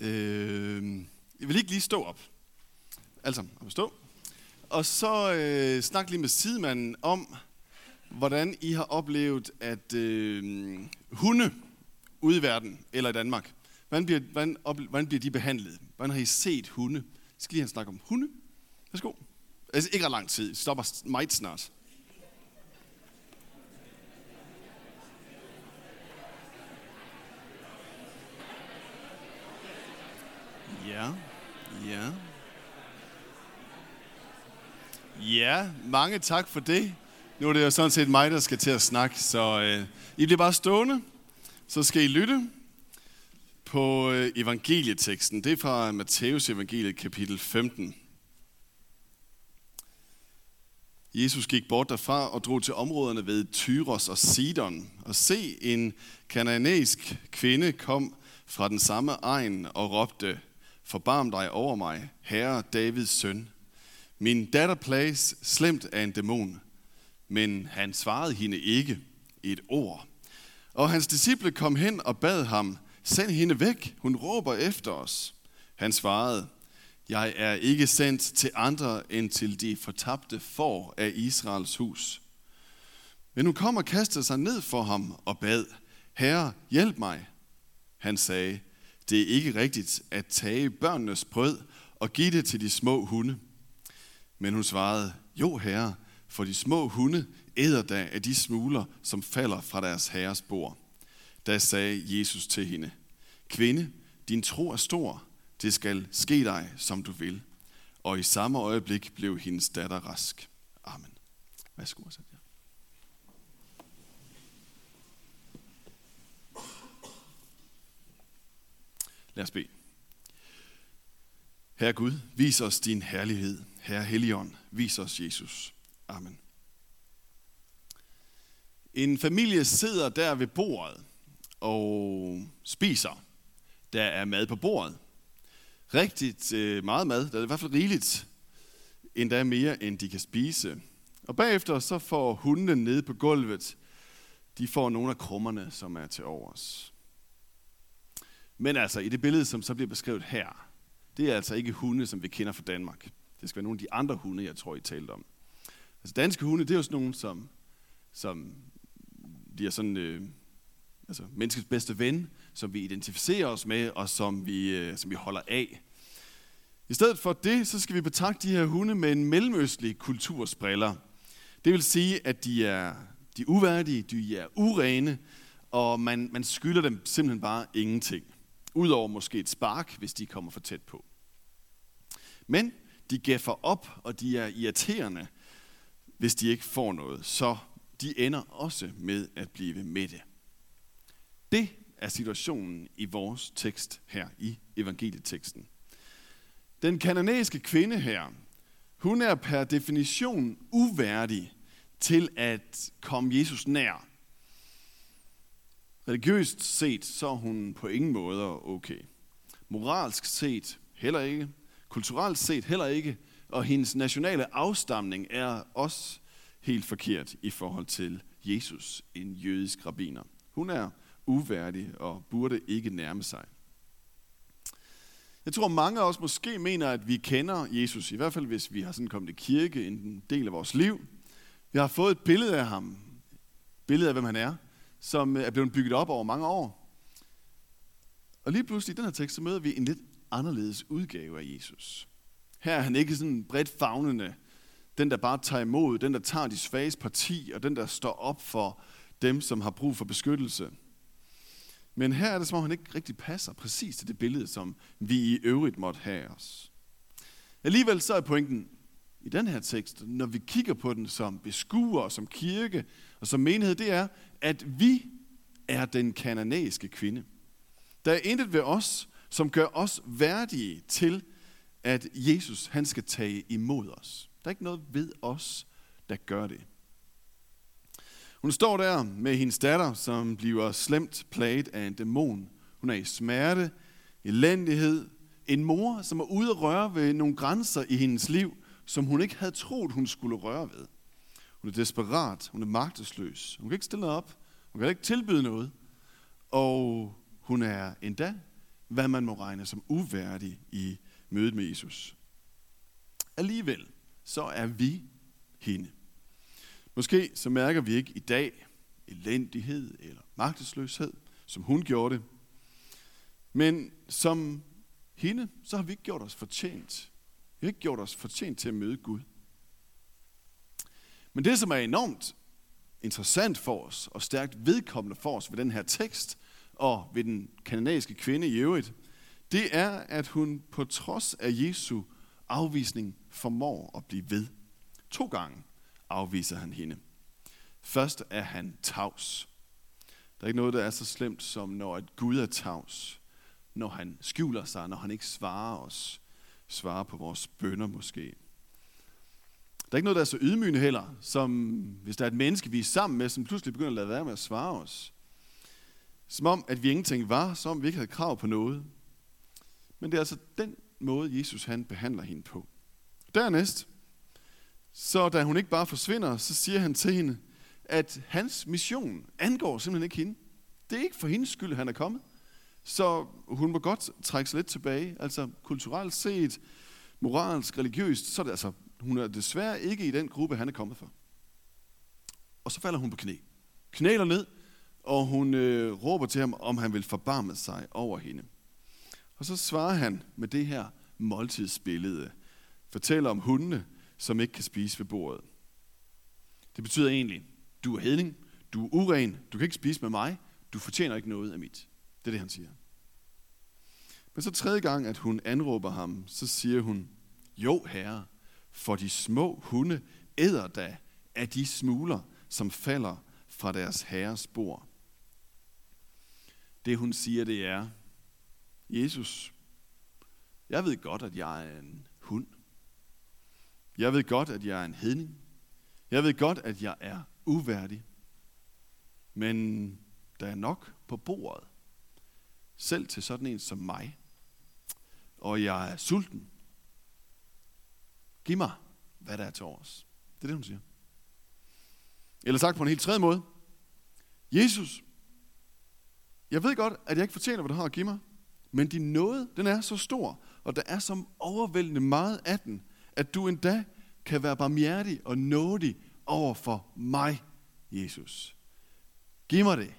Øh, jeg vil ikke lige stå op. Altså, at stå. Og så øh, snak lige med sidemanden om, hvordan I har oplevet, at øh, hunde ude i verden, eller i Danmark, hvordan bliver, hvordan, op, hvordan bliver de behandlet? Hvordan har I set hunde? Skal lige have snakke om hunde? Værsgo. Altså ikke ret lang tid. Stopper meget snart. Ja, ja. Ja, mange tak for det. Nu er det jo sådan set mig, der skal til at snakke, så øh, I bliver bare stående. Så skal I lytte på øh, evangelieteksten. Det er fra Matteus evangeliet kapitel 15. Jesus gik bort derfra og drog til områderne ved Tyros og Sidon. Og se, en kananæisk kvinde kom fra den samme egen og råbte, Forbarm dig over mig, herre Davids søn. Min datter plages slemt af en dæmon. Men han svarede hende ikke et ord. Og hans disciple kom hen og bad ham, send hende væk, hun råber efter os. Han svarede, jeg er ikke sendt til andre end til de fortabte får af Israels hus. Men hun kom og kastede sig ned for ham og bad, Herre, hjælp mig. Han sagde, det er ikke rigtigt at tage børnenes brød og give det til de små hunde. Men hun svarede, jo herre, for de små hunde æder da af de smuler, som falder fra deres herres bord. Da sagde Jesus til hende, Kvinde, din tro er stor, det skal ske dig, som du vil. Og i samme øjeblik blev hendes datter rask. Amen. Værsgo, sæt jer. Lad os bede. Herre Gud, vis os din herlighed. Herre Helligånd, vis os Jesus. Amen. En familie sidder der ved bordet og spiser. Der er mad på bordet. Rigtigt øh, meget mad. Der er i hvert fald rigeligt. Endda mere, end de kan spise. Og bagefter så får hundene nede på gulvet, de får nogle af krummerne, som er til overs. Men altså, i det billede, som så bliver beskrevet her, det er altså ikke hunde, som vi kender fra Danmark. Det skal være nogle af de andre hunde, jeg tror, I talte om. Altså danske hunde, det er jo sådan nogle, som, som bliver sådan, øh, altså menneskets bedste ven, som vi identificerer os med, og som vi, øh, som vi holder af. I stedet for det, så skal vi betragte de her hunde med en mellemøstlig kultursbriller. Det vil sige, at de er, de er uværdige, de er urene, og man, man skylder dem simpelthen bare ingenting. Udover måske et spark, hvis de kommer for tæt på. Men de gæffer op, og de er irriterende, hvis de ikke får noget. Så de ender også med at blive mætte. Det er situationen i vores tekst her i evangelieteksten. Den kananæiske kvinde her, hun er per definition uværdig til at komme Jesus nær. Religiøst set, så er hun på ingen måde okay. Moralsk set heller ikke. Kulturelt set heller ikke. Og hendes nationale afstamning er også helt forkert i forhold til Jesus, en jødisk rabbiner. Hun er uværdig og burde ikke nærme sig. Jeg tror, mange af os måske mener, at vi kender Jesus, i hvert fald hvis vi har sådan kommet i kirke en del af vores liv. Vi har fået et billede af ham, billede af, hvem han er, som er blevet bygget op over mange år. Og lige pludselig i den her tekst, så møder vi en lidt anderledes udgave af Jesus. Her er han ikke sådan bredt fagnende, den der bare tager imod, den der tager de svages parti, og den der står op for dem, som har brug for beskyttelse. Men her er det som om, han ikke rigtig passer præcis til det billede, som vi i øvrigt måtte have os. Alligevel så er pointen i den her tekst, når vi kigger på den som beskuer, som kirke og som menighed, det er, at vi er den kananæiske kvinde. Der er intet ved os, som gør os værdige til, at Jesus han skal tage imod os. Der er ikke noget ved os, der gør det. Hun står der med hendes datter, som bliver slemt plaget af en dæmon. Hun er i smerte, elendighed. En mor, som er ude at røre ved nogle grænser i hendes liv, som hun ikke havde troet, hun skulle røre ved. Hun er desperat, hun er magtesløs. Hun kan ikke stille op, hun kan ikke tilbyde noget. Og hun er endda hvad man må regne som uværdig i mødet med Jesus. Alligevel, så er vi hende. Måske så mærker vi ikke i dag elendighed eller magtesløshed, som hun gjorde det. Men som hende, så har vi ikke gjort os fortjent. Vi har ikke gjort os fortjent til at møde Gud. Men det, som er enormt interessant for os, og stærkt vedkommende for os ved den her tekst, og ved den kanadiske kvinde i øvrigt, det er, at hun på trods af Jesu afvisning formår at blive ved. To gange afviser han hende. Først er han tavs. Der er ikke noget, der er så slemt som når at Gud er tavs. Når han skjuler sig, når han ikke svarer os. Svarer på vores bønder måske. Der er ikke noget, der er så ydmygende heller, som hvis der er et menneske, vi er sammen med, som pludselig begynder at lade være med at svare os. Som om, at vi ingenting var, som om vi ikke havde krav på noget. Men det er altså den måde, Jesus han behandler hende på. Dernæst, så da hun ikke bare forsvinder, så siger han til hende, at hans mission angår simpelthen ikke hende. Det er ikke for hendes skyld, han er kommet. Så hun må godt trække sig lidt tilbage. Altså kulturelt set, moralsk, religiøst, så er det altså, hun er desværre ikke i den gruppe, han er kommet for. Og så falder hun på knæ. Knæler ned, og hun øh, råber til ham, om han vil forbarme sig over hende. Og så svarer han med det her måltidsbillede. Fortæller om hundene, som ikke kan spise ved bordet. Det betyder egentlig, du er hedning, du er uren, du kan ikke spise med mig, du fortjener ikke noget af mit. Det er det, han siger. Men så tredje gang, at hun anråber ham, så siger hun, jo herre, for de små hunde æder da af de smuler, som falder fra deres herres bord. Det hun siger, det er, Jesus, jeg ved godt, at jeg er en hund. Jeg ved godt, at jeg er en hedning. Jeg ved godt, at jeg er uværdig. Men der er nok på bordet. Selv til sådan en som mig. Og jeg er sulten. Giv mig, hvad der er til os. Det er det, hun siger. Eller sagt på en helt tredje måde. Jesus, jeg ved godt, at jeg ikke fortjener, hvad du har at give mig. Men din nåde, den er så stor, og der er så overvældende meget af den, at du endda kan være barmhjertig og nådig over for mig, Jesus. Giv mig det,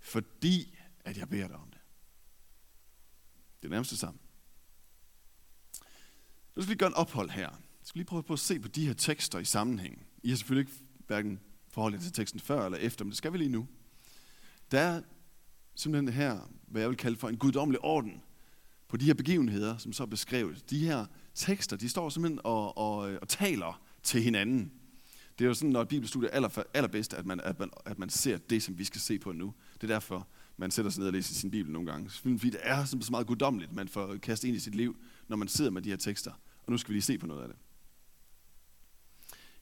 fordi at jeg beder dig om det. Det er nærmest det samme. Nu skal vi gøre en ophold her. Jeg skal lige prøve på at se på de her tekster i sammenhæng. I har selvfølgelig ikke hverken forholdet til teksten før eller efter, men det skal vi lige nu. Der er simpelthen her, hvad jeg vil kalde for en guddommelig orden på de her begivenheder, som så er beskrevet. De her tekster, de står simpelthen og, og, og taler til hinanden. Det er jo sådan, når et bibelstudie er aller, allerbedst, at man, at, man, at man ser det, som vi skal se på nu. Det er derfor, man sætter sig ned og læser sin bibel nogle gange. Fordi det er så meget guddommeligt, man får kastet ind i sit liv, når man sidder med de her tekster. Og nu skal vi lige se på noget af det.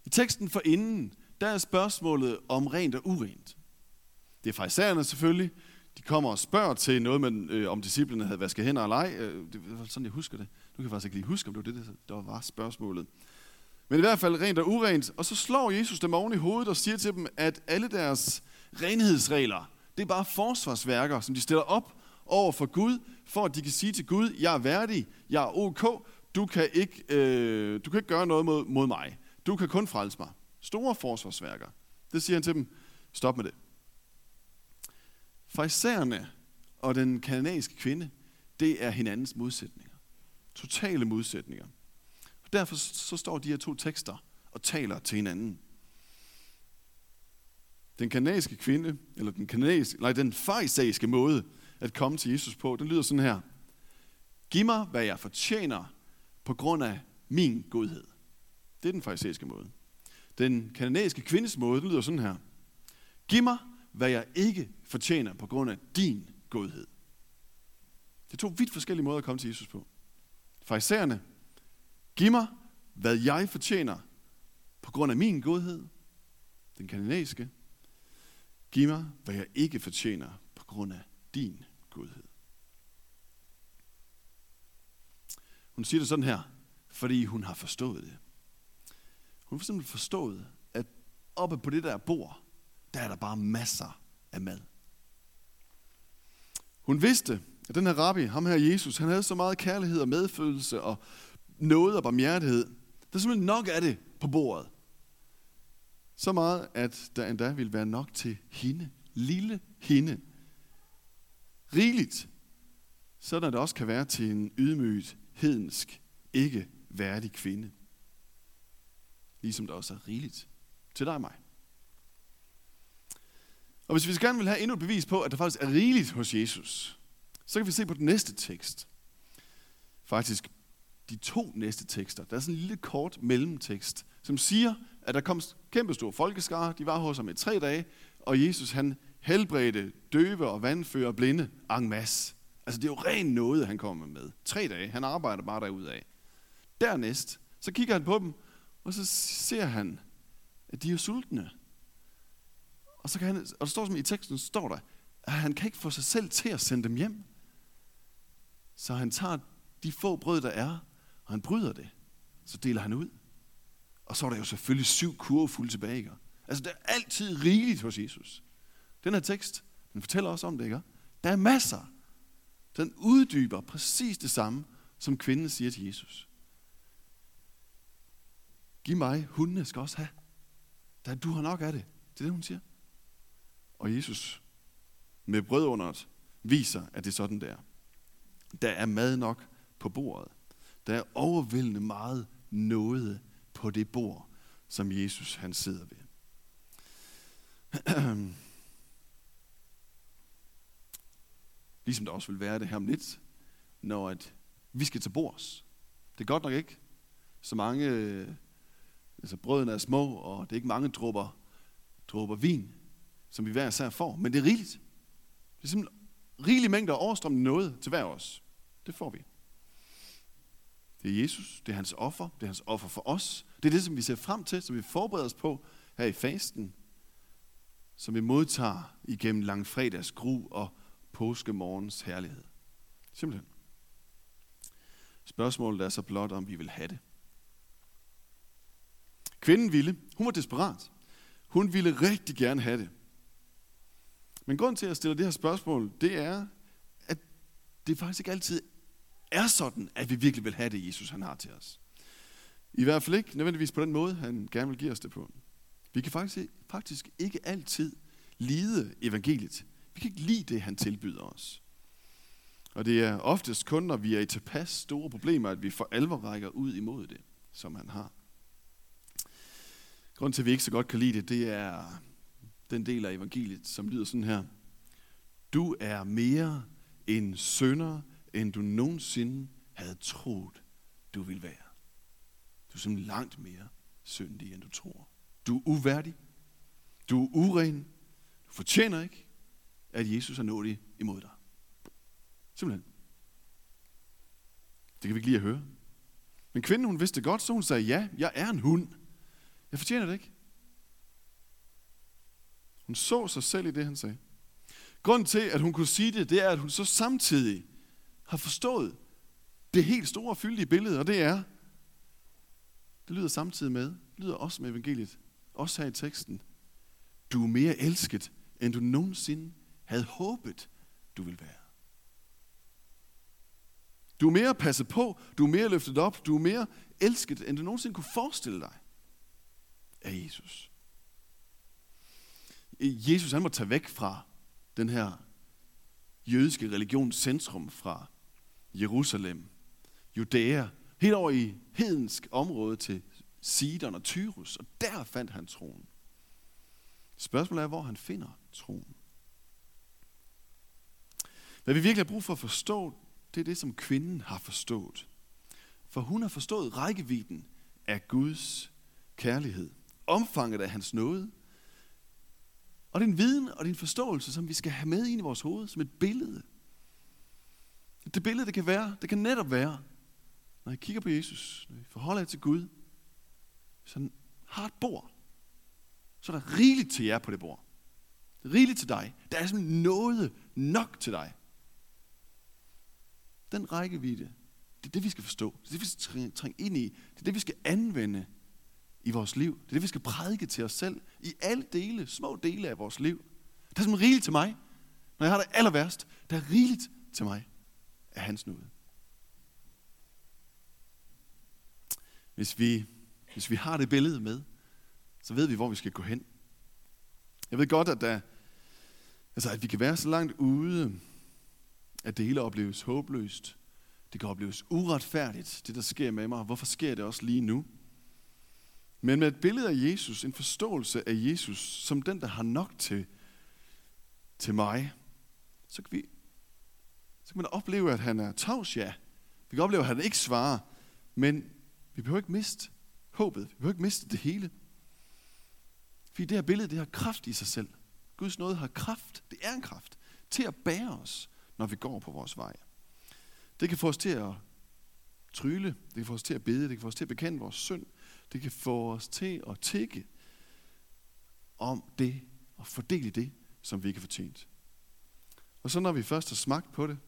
I teksten for inden, der er spørgsmålet om rent og urent. Det er farisæerne selvfølgelig, de kommer og spørger til noget, med, øh, om disciplene havde vasket hænder eller ej. Øh, det var sådan, jeg husker det. Nu kan jeg faktisk ikke lige huske, om det var det, der var spørgsmålet. Men i hvert fald rent og urent. Og så slår Jesus dem oven i hovedet og siger til dem, at alle deres renhedsregler, det er bare forsvarsværker, som de stiller op over for Gud, for at de kan sige til Gud, jeg er værdig, jeg er ok, du kan ikke, øh, du kan ikke gøre noget mod, mod mig. Du kan kun frelse mig. Store forsvarsværker. Det siger han til dem, stop med det. Farisæerne og den kanadiske kvinde, det er hinandens modsætninger. Totale modsætninger. Og derfor så står de her to tekster og taler til hinanden. Den kanadiske kvinde, eller den, kanadiske, nej, den farisæiske måde at komme til Jesus på, den lyder sådan her. Giv mig, hvad jeg fortjener på grund af min godhed. Det er den farisæiske måde. Den kanadiske kvindes måde, den lyder sådan her. Giv mig, hvad jeg ikke fortjener på grund af din godhed. Det er to vidt forskellige måder at komme til Jesus på. Farisæerne, giv mig, hvad jeg fortjener på grund af min godhed. Den kanadiske, giv mig, hvad jeg ikke fortjener på grund af din godhed. Hun siger det sådan her, fordi hun har forstået det. Hun har simpelthen forstået, at oppe på det der bord, der er der bare masser af mad. Hun vidste, at den her rabbi, ham her Jesus, han havde så meget kærlighed og medfølelse og noget og barmhjertighed. Der er simpelthen nok af det på bordet. Så meget, at der endda ville være nok til hende. Lille hende. Rigeligt. Sådan at det også kan være til en ydmyget, hedensk, ikke værdig kvinde. Ligesom der også er rigeligt til dig og mig. Og hvis vi gerne vil have endnu et bevis på, at der faktisk er rigeligt hos Jesus, så kan vi se på den næste tekst. Faktisk de to næste tekster. Der er sådan en lille kort mellemtekst, som siger, at der kom kæmpestor folkeskare. De var hos ham i tre dage, og Jesus han helbredte døve og vandfører blinde en masse. Altså det er jo ren noget, han kommer med. Tre dage. Han arbejder bare derud af. Dernæst, så kigger han på dem, og så ser han, at de er sultne. Og, så kan han, og der står som i teksten, står der, at han kan ikke få sig selv til at sende dem hjem. Så han tager de få brød, der er, og han bryder det. Så deler han ud. Og så er der jo selvfølgelig syv kurve fulde tilbage. Ikke? Altså, det er altid rigeligt hos Jesus. Den her tekst, den fortæller også om det, ikke? Der er masser. Den uddyber præcis det samme, som kvinden siger til Jesus. Giv mig, hundene skal også have. Der, du har nok af det. Det er det, hun siger. Og Jesus med brødunderet viser, at det er sådan, der. Der er mad nok på bordet. Der er overvældende meget noget på det bord, som Jesus han sidder ved. ligesom der også vil være det her om lidt, når at vi skal til bords. Det er godt nok ikke så mange, øh, altså brødene er små, og det er ikke mange dråber, dråber vin, som vi hver især får, men det er rigeligt. Det er simpelthen rigelig mængder overstrømmende noget til hver os. Det får vi. Det er Jesus, det er hans offer, det er hans offer for os. Det er det, som vi ser frem til, som vi forbereder os på her i fasten, som vi modtager igennem langfredags gru og påskemorgens herlighed. Simpelthen. Spørgsmålet er så blot, om vi vil have det. Kvinden ville, hun var desperat. Hun ville rigtig gerne have det. Men grund til, at jeg stiller det her spørgsmål, det er, at det faktisk ikke altid er sådan, at vi virkelig vil have det, Jesus han har til os. I hvert fald ikke nødvendigvis på den måde, han gerne vil give os det på. Vi kan faktisk, faktisk ikke altid lide evangeliet. Vi kan ikke lide det, han tilbyder os. Og det er oftest kun, når vi er i tilpas store problemer, at vi for alvor rækker ud imod det, som han har. Grunden til, at vi ikke så godt kan lide det, det er den del af evangeliet, som lyder sådan her. Du er mere en sønder, end du nogensinde havde troet, du ville være. Du er som langt mere syndig, end du tror. Du er uværdig. Du er uren. Du fortjener ikke, at Jesus er nådig imod dig. Simpelthen. Det kan vi ikke lige at høre. Men kvinden, hun vidste godt, så hun sagde, ja, jeg er en hund. Jeg fortjener det ikke. Hun så sig selv i det, han sagde. Grunden til, at hun kunne sige det, det er, at hun så samtidig har forstået det helt store og fyldige billede, og det er, det lyder samtidig med, det lyder også med evangeliet, også her i teksten. Du er mere elsket, end du nogensinde havde håbet, du ville være. Du er mere passet på, du er mere løftet op, du er mere elsket, end du nogensinde kunne forestille dig af Jesus. Jesus han må tage væk fra den her jødiske religions centrum fra Jerusalem, Judæa, helt over i hedensk område til Sidon og Tyrus, og der fandt han troen. Spørgsmålet er, hvor han finder troen. Hvad vi virkelig har brug for at forstå, det er det, som kvinden har forstået. For hun har forstået rækkevidden af Guds kærlighed, omfanget af hans nåde, og det er en viden og det er en forståelse, som vi skal have med ind i vores hoved, som et billede. Det billede, det kan være, det kan netop være, når jeg kigger på Jesus, når jeg forholder jer til Gud, så han har et bord, så er der rigeligt til jer på det bord. Rigeligt til dig. Der er simpelthen noget nok til dig. Den rækkevidde, det er det, vi skal forstå. Det er det, vi skal trænge ind i. Det er det, vi skal anvende i vores liv. Det er det, vi skal prædike til os selv i alle dele, små dele af vores liv. Der er simpelthen rigeligt til mig. Når jeg har det aller værst, der er rigeligt til mig. af hans nåde. Hvis vi, hvis vi har det billede med, så ved vi, hvor vi skal gå hen. Jeg ved godt, at, der, altså, at vi kan være så langt ude, at det hele opleves håbløst. Det kan opleves uretfærdigt, det der sker med mig. Hvorfor sker det også lige nu? Men med et billede af Jesus, en forståelse af Jesus, som den, der har nok til, til mig, så kan, vi, så kan man opleve, at han er tavs, ja. Vi kan opleve, at han ikke svarer, men vi behøver ikke miste håbet. Vi behøver ikke miste det hele. Fordi det her billede, det har kraft i sig selv. Guds nåde har kraft, det er en kraft, til at bære os, når vi går på vores vej. Det kan få os til at tryle, det kan få os til at bede, det kan få os til at bekende vores synd, det kan få os til at tikke om det og fordele det, som vi ikke har fortjent. Og så når vi først har smagt på det,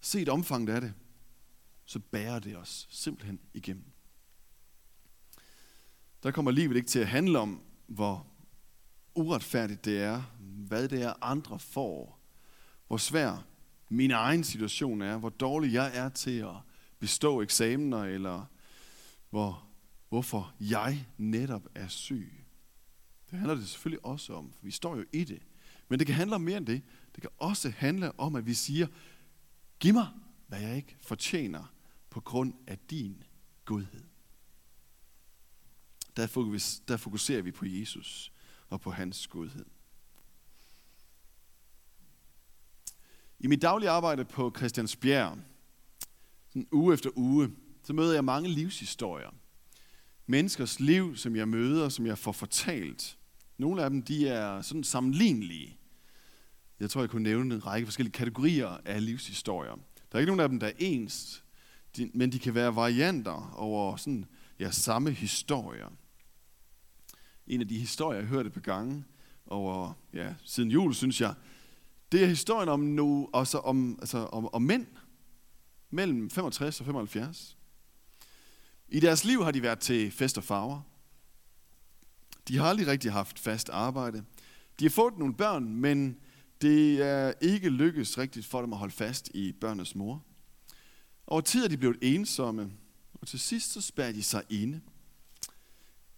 set omfanget af det, så bærer det os simpelthen igennem. Der kommer livet ikke til at handle om, hvor uretfærdigt det er, hvad det er andre får, hvor svær min egen situation er, hvor dårlig jeg er til at bestå eksamener, eller hvor, hvorfor jeg netop er syg. Det handler det selvfølgelig også om, for vi står jo i det. Men det kan handle om mere end det. Det kan også handle om, at vi siger, giv mig, hvad jeg ikke fortjener på grund af din godhed. Der fokuserer vi på Jesus og på hans godhed. I mit daglige arbejde på Christiansbjerg, sådan uge efter uge, så møder jeg mange livshistorier. Menneskers liv, som jeg møder, som jeg får fortalt. Nogle af dem, de er sådan sammenlignelige. Jeg tror, jeg kunne nævne en række forskellige kategorier af livshistorier. Der er ikke nogen af dem, der er ens, men de kan være varianter over sådan, ja, samme historier. En af de historier, jeg hørte på gange over, ja, siden jul, synes jeg, det er historien om, nu, også altså om, altså om, om mænd mellem 65 og 75. I deres liv har de været til fest og farver. De har aldrig rigtig haft fast arbejde. De har fået nogle børn, men det er ikke lykkedes rigtigt for dem at holde fast i børnenes mor. Over tid er de blevet ensomme, og til sidst så spærrer de sig inde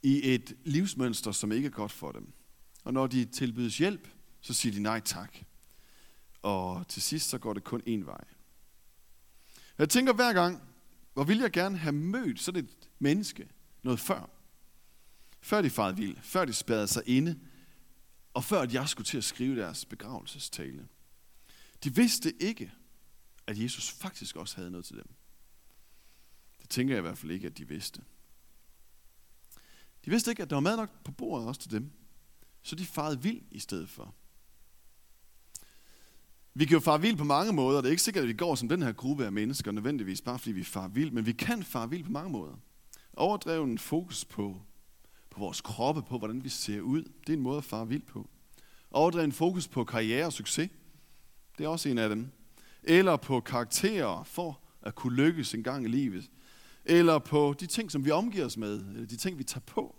i et livsmønster, som ikke er godt for dem. Og når de tilbydes hjælp, så siger de nej tak. Og til sidst så går det kun én vej. Jeg tænker hver gang, hvor vil jeg gerne have mødt sådan et menneske noget før. Før de farede vild, før de spadede sig inde, og før at jeg skulle til at skrive deres begravelsestale. De vidste ikke, at Jesus faktisk også havde noget til dem. Det tænker jeg i hvert fald ikke, at de vidste. De vidste ikke, at der var mad nok på bordet også til dem. Så de farede vild i stedet for. Vi kan jo fare vild på mange måder. Det er ikke sikkert, at vi går som den her gruppe af mennesker, nødvendigvis bare fordi vi far vild, men vi kan fare vild på mange måder. Overdreven fokus på, på vores kroppe, på hvordan vi ser ud, det er en måde at fare vild på. Overdreven fokus på karriere og succes, det er også en af dem. Eller på karakterer for at kunne lykkes en gang i livet. Eller på de ting, som vi omgiver os med, eller de ting, vi tager på.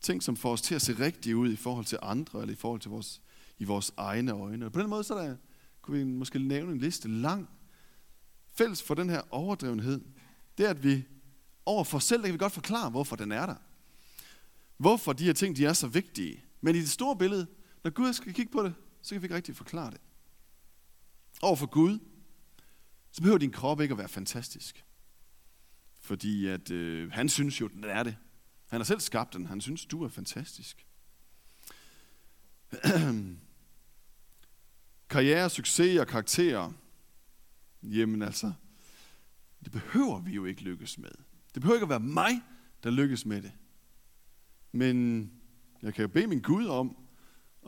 Ting, som får os til at se rigtige ud i forhold til andre, eller i forhold til vores, i vores egne øjne. Og på den måde, så er der kunne vi måske nævne en liste lang. Fælles for den her overdrevenhed, det er, at vi overfor selv, der kan vi godt forklare, hvorfor den er der. Hvorfor de her ting, de er så vigtige. Men i det store billede, når Gud skal kigge på det, så kan vi ikke rigtig forklare det. Overfor Gud, så behøver din krop ikke at være fantastisk. Fordi at øh, han synes jo, den er det. Han har selv skabt den. Han synes, du er fantastisk. karriere, succes og karakterer, jamen altså, det behøver vi jo ikke lykkes med. Det behøver ikke at være mig, der lykkes med det. Men jeg kan jo bede min Gud om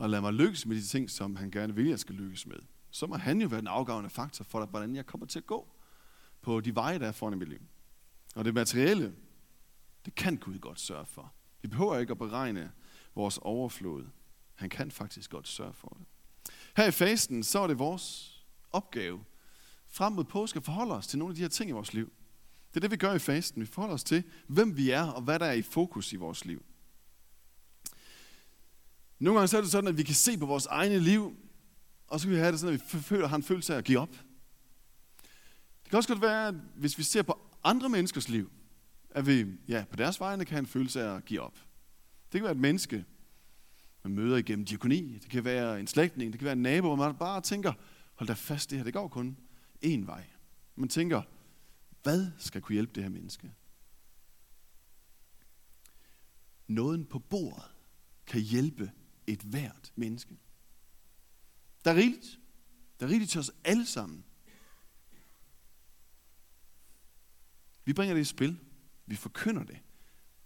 at lade mig lykkes med de ting, som han gerne vil, jeg skal lykkes med. Så må han jo være den afgørende faktor for, hvordan jeg kommer til at gå på de veje, der er foran i mit liv. Og det materielle, det kan Gud godt sørge for. Vi behøver ikke at beregne vores overflod. Han kan faktisk godt sørge for det. Her i fasten, så er det vores opgave frem mod påske at forholde os til nogle af de her ting i vores liv. Det er det, vi gør i fasten. Vi forholder os til, hvem vi er og hvad der er i fokus i vores liv. Nogle gange så er det sådan, at vi kan se på vores egne liv, og så kan vi have det sådan, at vi føler, har en følelse af at give op. Det kan også godt være, at hvis vi ser på andre menneskers liv, at vi ja, på deres vegne kan have en følelse af at give op. Det kan være et menneske, man møder igennem diakoni. Det kan være en slægtning, det kan være en nabo, hvor man bare tænker, hold da fast, det her, det går kun én vej. Man tænker, hvad skal kunne hjælpe det her menneske? Nåden på bordet kan hjælpe et hvert menneske. Der er rigeligt. Der er rigeligt til os alle sammen. Vi bringer det i spil. Vi forkynder det.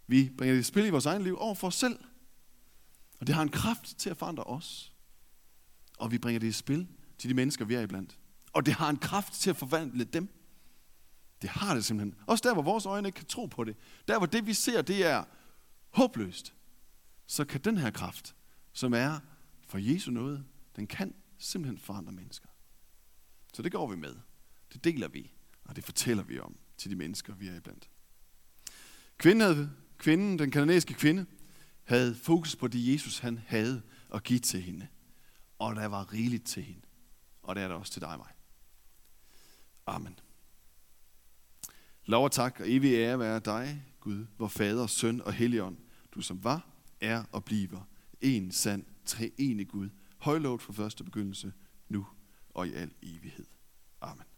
Vi bringer det i spil i vores egen liv over for os selv. Og det har en kraft til at forandre os. Og vi bringer det i spil til de mennesker, vi er iblandt. Og det har en kraft til at forvandle dem. Det har det simpelthen. Også der, hvor vores øjne ikke kan tro på det. Der, hvor det, vi ser, det er håbløst. Så kan den her kraft, som er for Jesu noget, den kan simpelthen forandre mennesker. Så det går vi med. Det deler vi, og det fortæller vi om til de mennesker, vi er iblandt. Kvinden, kvinden den kanadiske kvinde, havde fokus på det, Jesus han havde at give til hende. Og der var rigeligt til hende. Og det er der også til dig og mig. Amen. Lov og tak og evig ære være dig, Gud, vor Fader, Søn og Helligånd, du som var, er og bliver en sand, treenig Gud, højlovet fra første begyndelse, nu og i al evighed. Amen.